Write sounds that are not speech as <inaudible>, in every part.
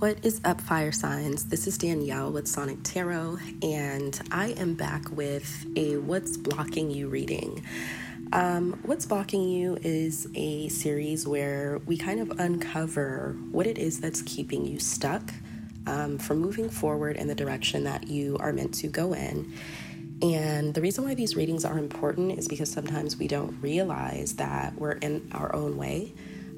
What is up, fire signs? This is Danielle with Sonic Tarot, and I am back with a What's Blocking You reading. Um, What's Blocking You is a series where we kind of uncover what it is that's keeping you stuck um, from moving forward in the direction that you are meant to go in. And the reason why these readings are important is because sometimes we don't realize that we're in our own way.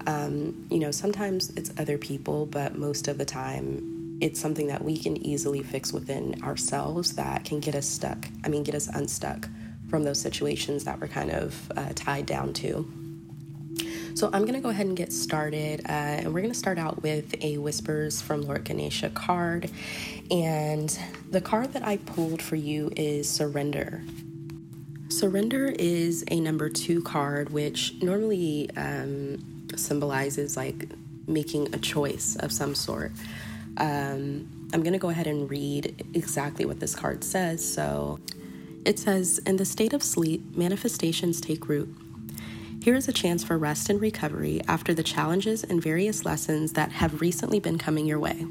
Um, you know, sometimes it's other people, but most of the time it's something that we can easily fix within ourselves that can get us stuck. I mean, get us unstuck from those situations that we're kind of uh, tied down to. So I'm going to go ahead and get started. Uh, and we're going to start out with a Whispers from Lord Ganesha card. And the card that I pulled for you is Surrender. Surrender is a number two card, which normally um, symbolizes like making a choice of some sort. Um, I'm going to go ahead and read exactly what this card says. So it says In the state of sleep, manifestations take root. Here is a chance for rest and recovery after the challenges and various lessons that have recently been coming your way.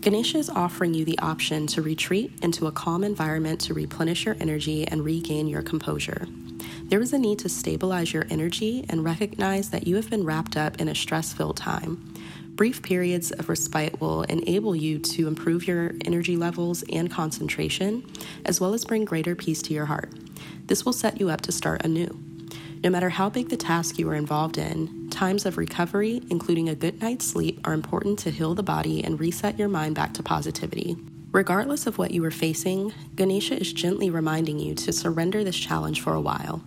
Ganesha is offering you the option to retreat into a calm environment to replenish your energy and regain your composure. There is a need to stabilize your energy and recognize that you have been wrapped up in a stress filled time. Brief periods of respite will enable you to improve your energy levels and concentration, as well as bring greater peace to your heart. This will set you up to start anew. No matter how big the task you are involved in, times of recovery, including a good night's sleep, are important to heal the body and reset your mind back to positivity. Regardless of what you are facing, Ganesha is gently reminding you to surrender this challenge for a while.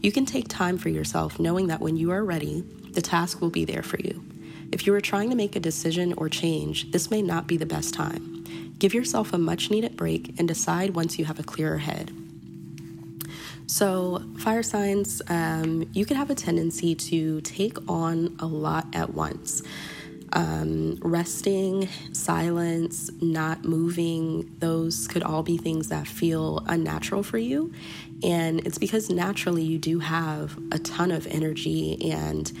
You can take time for yourself knowing that when you are ready, the task will be there for you. If you are trying to make a decision or change, this may not be the best time. Give yourself a much needed break and decide once you have a clearer head. So, fire signs, um, you can have a tendency to take on a lot at once. Um, resting, silence, not moving, those could all be things that feel unnatural for you. And it's because naturally you do have a ton of energy and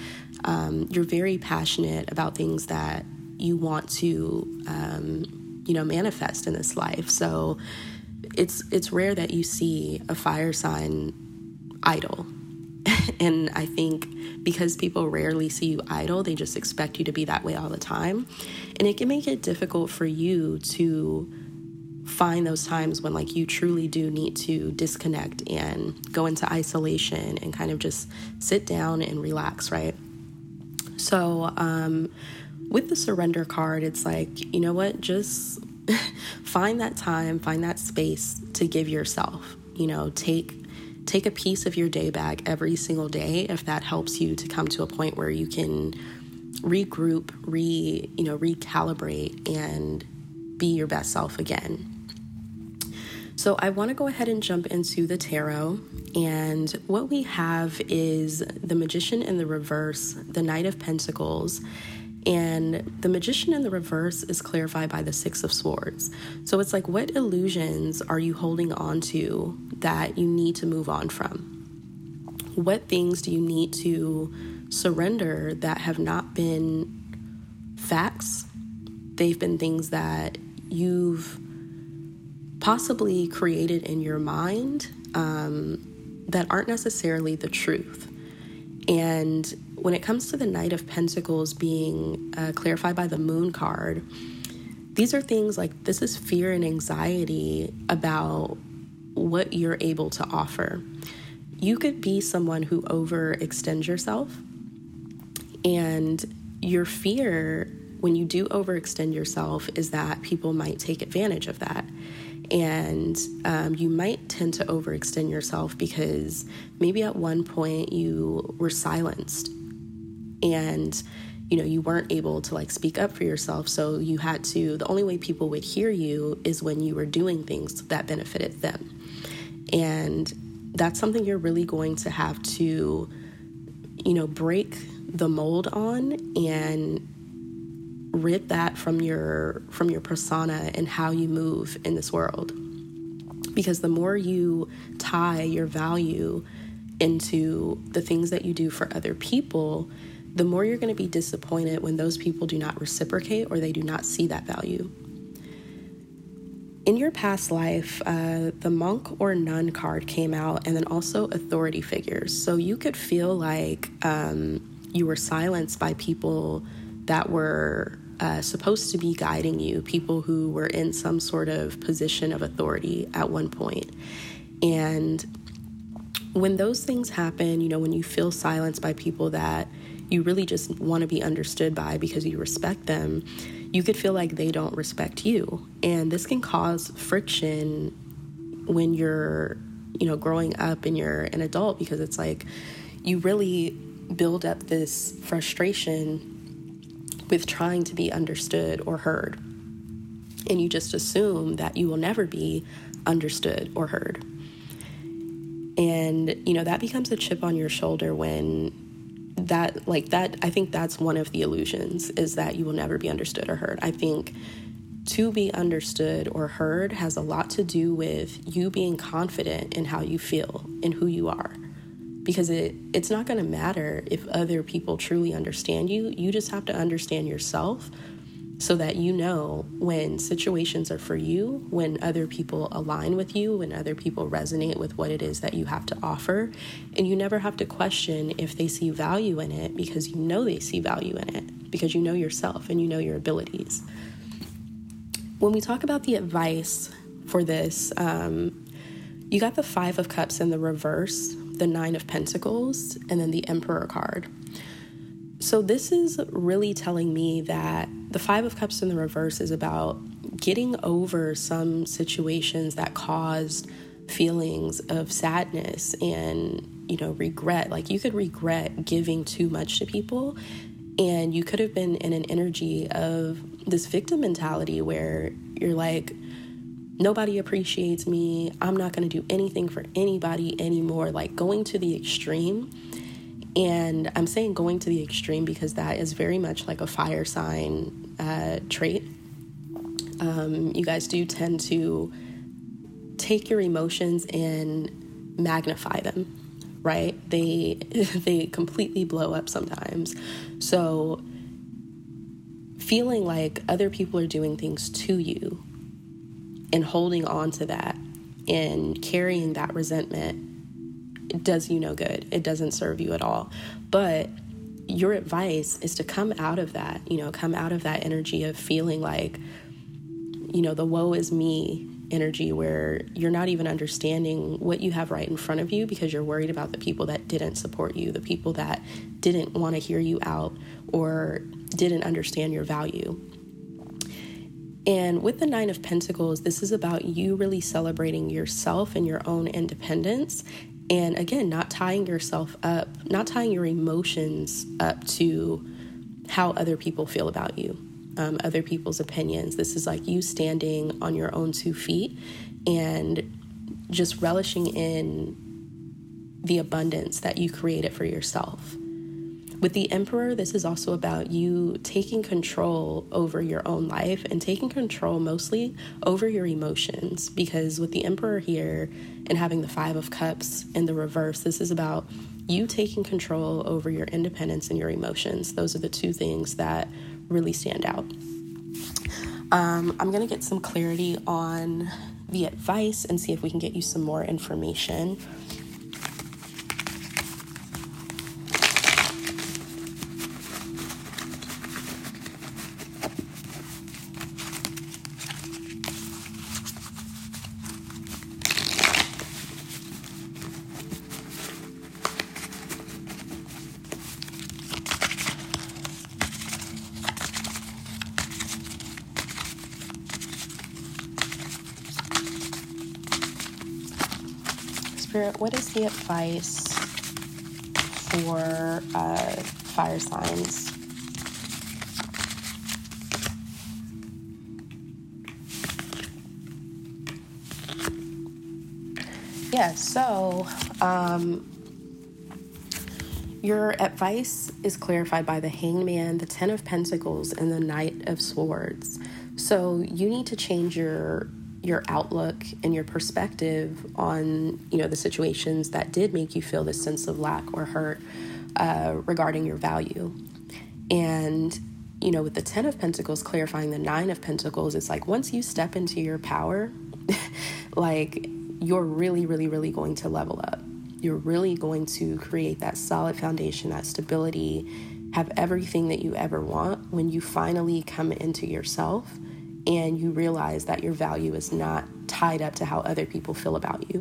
um, you're very passionate about things that you want to, um, you know, manifest in this life. So it's it's rare that you see a fire sign idle. <laughs> and I think because people rarely see you idle, they just expect you to be that way all the time. And it can make it difficult for you to find those times when like you truly do need to disconnect and go into isolation and kind of just sit down and relax, right? So, um, with the surrender card, it's like, you know what, just <laughs> find that time, find that space to give yourself. You know, take take a piece of your day back every single day if that helps you to come to a point where you can regroup, re, you know, recalibrate and be your best self again. So I want to go ahead and jump into the tarot. And what we have is the Magician in the reverse, the Knight of Pentacles. And the Magician in the reverse is clarified by the Six of Swords. So it's like, what illusions are you holding on to that you need to move on from? What things do you need to surrender that have not been facts? They've been things that you've possibly created in your mind um, that aren't necessarily the truth. And when it comes to the Knight of Pentacles being uh, clarified by the Moon card, these are things like this is fear and anxiety about what you're able to offer. You could be someone who overextends yourself, and your fear when you do overextend yourself is that people might take advantage of that and um, you might tend to overextend yourself because maybe at one point you were silenced and you know you weren't able to like speak up for yourself. So you had to the only way people would hear you is when you were doing things that benefited them. And that's something you're really going to have to you know break the mold on and rip that from your from your persona and how you move in this world because the more you tie your value into the things that you do for other people the more you're going to be disappointed when those people do not reciprocate or they do not see that value. In your past life, uh, the monk or nun card came out, and then also authority figures. So you could feel like um, you were silenced by people that were uh, supposed to be guiding you, people who were in some sort of position of authority at one point. And when those things happen, you know, when you feel silenced by people that you really just want to be understood by because you respect them, you could feel like they don't respect you. And this can cause friction when you're, you know, growing up and you're an adult because it's like you really build up this frustration with trying to be understood or heard. And you just assume that you will never be understood or heard. And, you know, that becomes a chip on your shoulder when that, like, that, I think that's one of the illusions is that you will never be understood or heard. I think to be understood or heard has a lot to do with you being confident in how you feel and who you are because it it's not going to matter if other people truly understand you. You just have to understand yourself so that you know when situations are for you, when other people align with you, when other people resonate with what it is that you have to offer, and you never have to question if they see value in it because you know they see value in it because you know yourself and you know your abilities. When we talk about the advice for this, um, you got the Five of Cups in the reverse the Nine of Pentacles, and then the Emperor card. So, this is really telling me that the Five of Cups in the reverse is about getting over some situations that caused feelings of sadness and, you know, regret. Like, you could regret giving too much to people, and you could have been in an energy of this victim mentality where you're like, nobody appreciates me. I'm not going to do anything for anybody anymore. Like going to the extreme. And I'm saying going to the extreme because that is very much like a fire sign uh, trait. Um, you guys do tend to take your emotions and magnify them, right? They <laughs> they completely blow up sometimes. So feeling like other people are doing things to you and holding on to that and carrying that resentment does you no good. It doesn't serve you at all. But your advice is to come out of that, you know, come out of that energy of feeling like, you know, the woe is me energy where you're not even understanding what you have right in front of you because you're worried about the people that didn't support you, the people that didn't want to hear you out or didn't understand your value. And with the Nine of Pentacles, this is about you really celebrating yourself and your own independence. And again, not tying yourself up, not tying your emotions up to how other people feel about you, um, other people's opinions. This is like you standing on your own two feet and just relishing in the abundance that you created for yourself. With the Emperor, this is also about you taking control over your own life and taking control mostly over your emotions. Because with the Emperor here and having the Five of Cups in the reverse, this is about you taking control over your independence and your emotions. Those are the two things that really stand out. Um, I'm going to get some clarity on the advice and see if we can get you some more information What is the advice for uh, fire signs? Yeah, so um, your advice is clarified by the hangman, the Ten of Pentacles, and the Knight of Swords. So you need to change your your outlook and your perspective on you know the situations that did make you feel this sense of lack or hurt uh, regarding your value. And, you know, with the Ten of Pentacles clarifying the Nine of Pentacles, it's like once you step into your power, <laughs> like you're really, really, really going to level up. You're really going to create that solid foundation, that stability, have everything that you ever want when you finally come into yourself and you realize that your value is not tied up to how other people feel about you.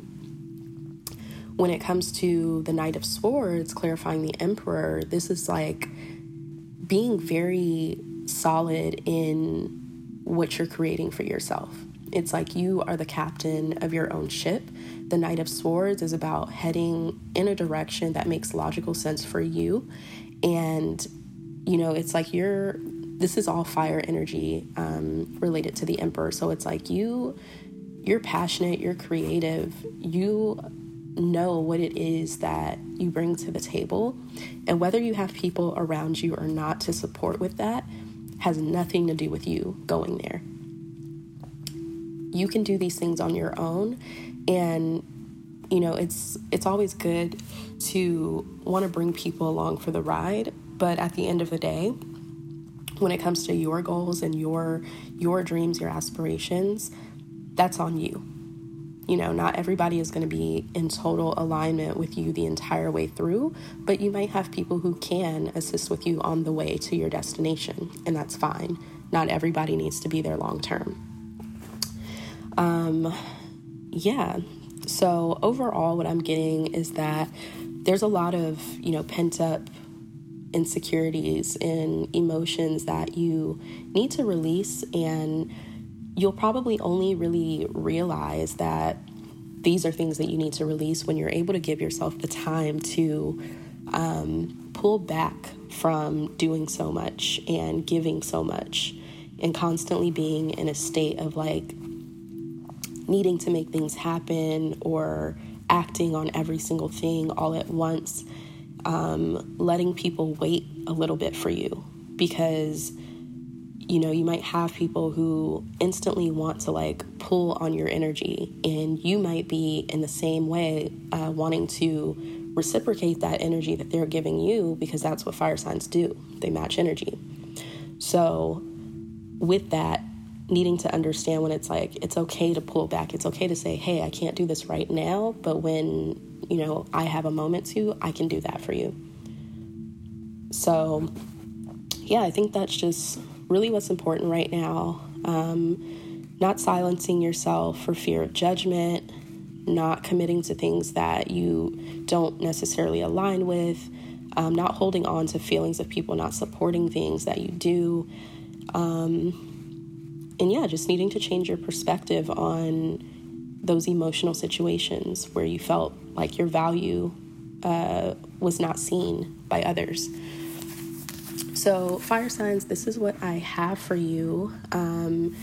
When it comes to the Knight of Swords, clarifying the Emperor, this is like being very solid in what you're creating for yourself. It's like you are the captain of your own ship. The Knight of Swords is about heading in a direction that makes logical sense for you. And, you know, it's like you're, this is all fire energy um, related to the Emperor. So it's like you, you're passionate, you're creative, you know what it is that you bring to the table. And whether you have people around you or not to support with that has nothing to do with you going there. You can do these things on your own and you know, it's it's always good to want to bring people along for the ride, but at the end of the day, when it comes to your goals and your your dreams, your aspirations, that's on you. You know, not everybody is going to be in total alignment with you the entire way through, but you might have people who can assist with you on the way to your destination, and that's fine. Not everybody needs to be there long term. Um, yeah. So overall, what I'm getting is that there's a lot of you know pent up insecurities and emotions that you need to release and you'll probably only really realize that these are things that you need to release when you're able to give yourself the time to um, pull back from doing so much and giving so much and constantly being in a state of like needing to make things happen or acting on every single thing all at once, um, letting people wait a little bit for you because you know, you might have people who instantly want to like pull on your energy, and you might be in the same way, uh, wanting to reciprocate that energy that they're giving you because that's what fire signs do. They match energy. So, with that, needing to understand when it's like it's okay to pull back, it's okay to say, hey, I can't do this right now, but when, you know, I have a moment to, I can do that for you. So, yeah, I think that's just really what's important right now. Um, not silencing yourself for fear of judgment, not committing to things that you don't necessarily align with, um, not holding on to feelings of people not supporting things that you do. Um, and yeah, just needing to change your perspective on those emotional situations where you felt like your value uh, was not seen by others. So, fire signs, this is what I have for you. Um,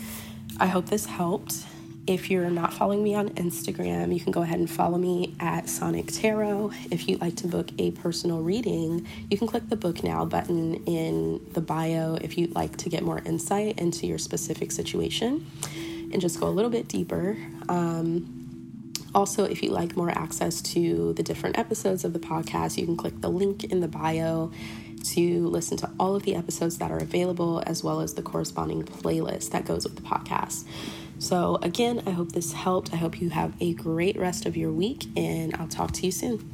I hope this helped. If you're not following me on Instagram, you can go ahead and follow me at Sonic Tarot. If you'd like to book a personal reading, you can click the book now button in the bio if you'd like to get more insight into your specific situation and just go a little bit deeper. Um, also, if you'd like more access to the different episodes of the podcast, you can click the link in the bio to listen to all of the episodes that are available, as well as the corresponding playlist that goes with the podcast. So, again, I hope this helped. I hope you have a great rest of your week, and I'll talk to you soon.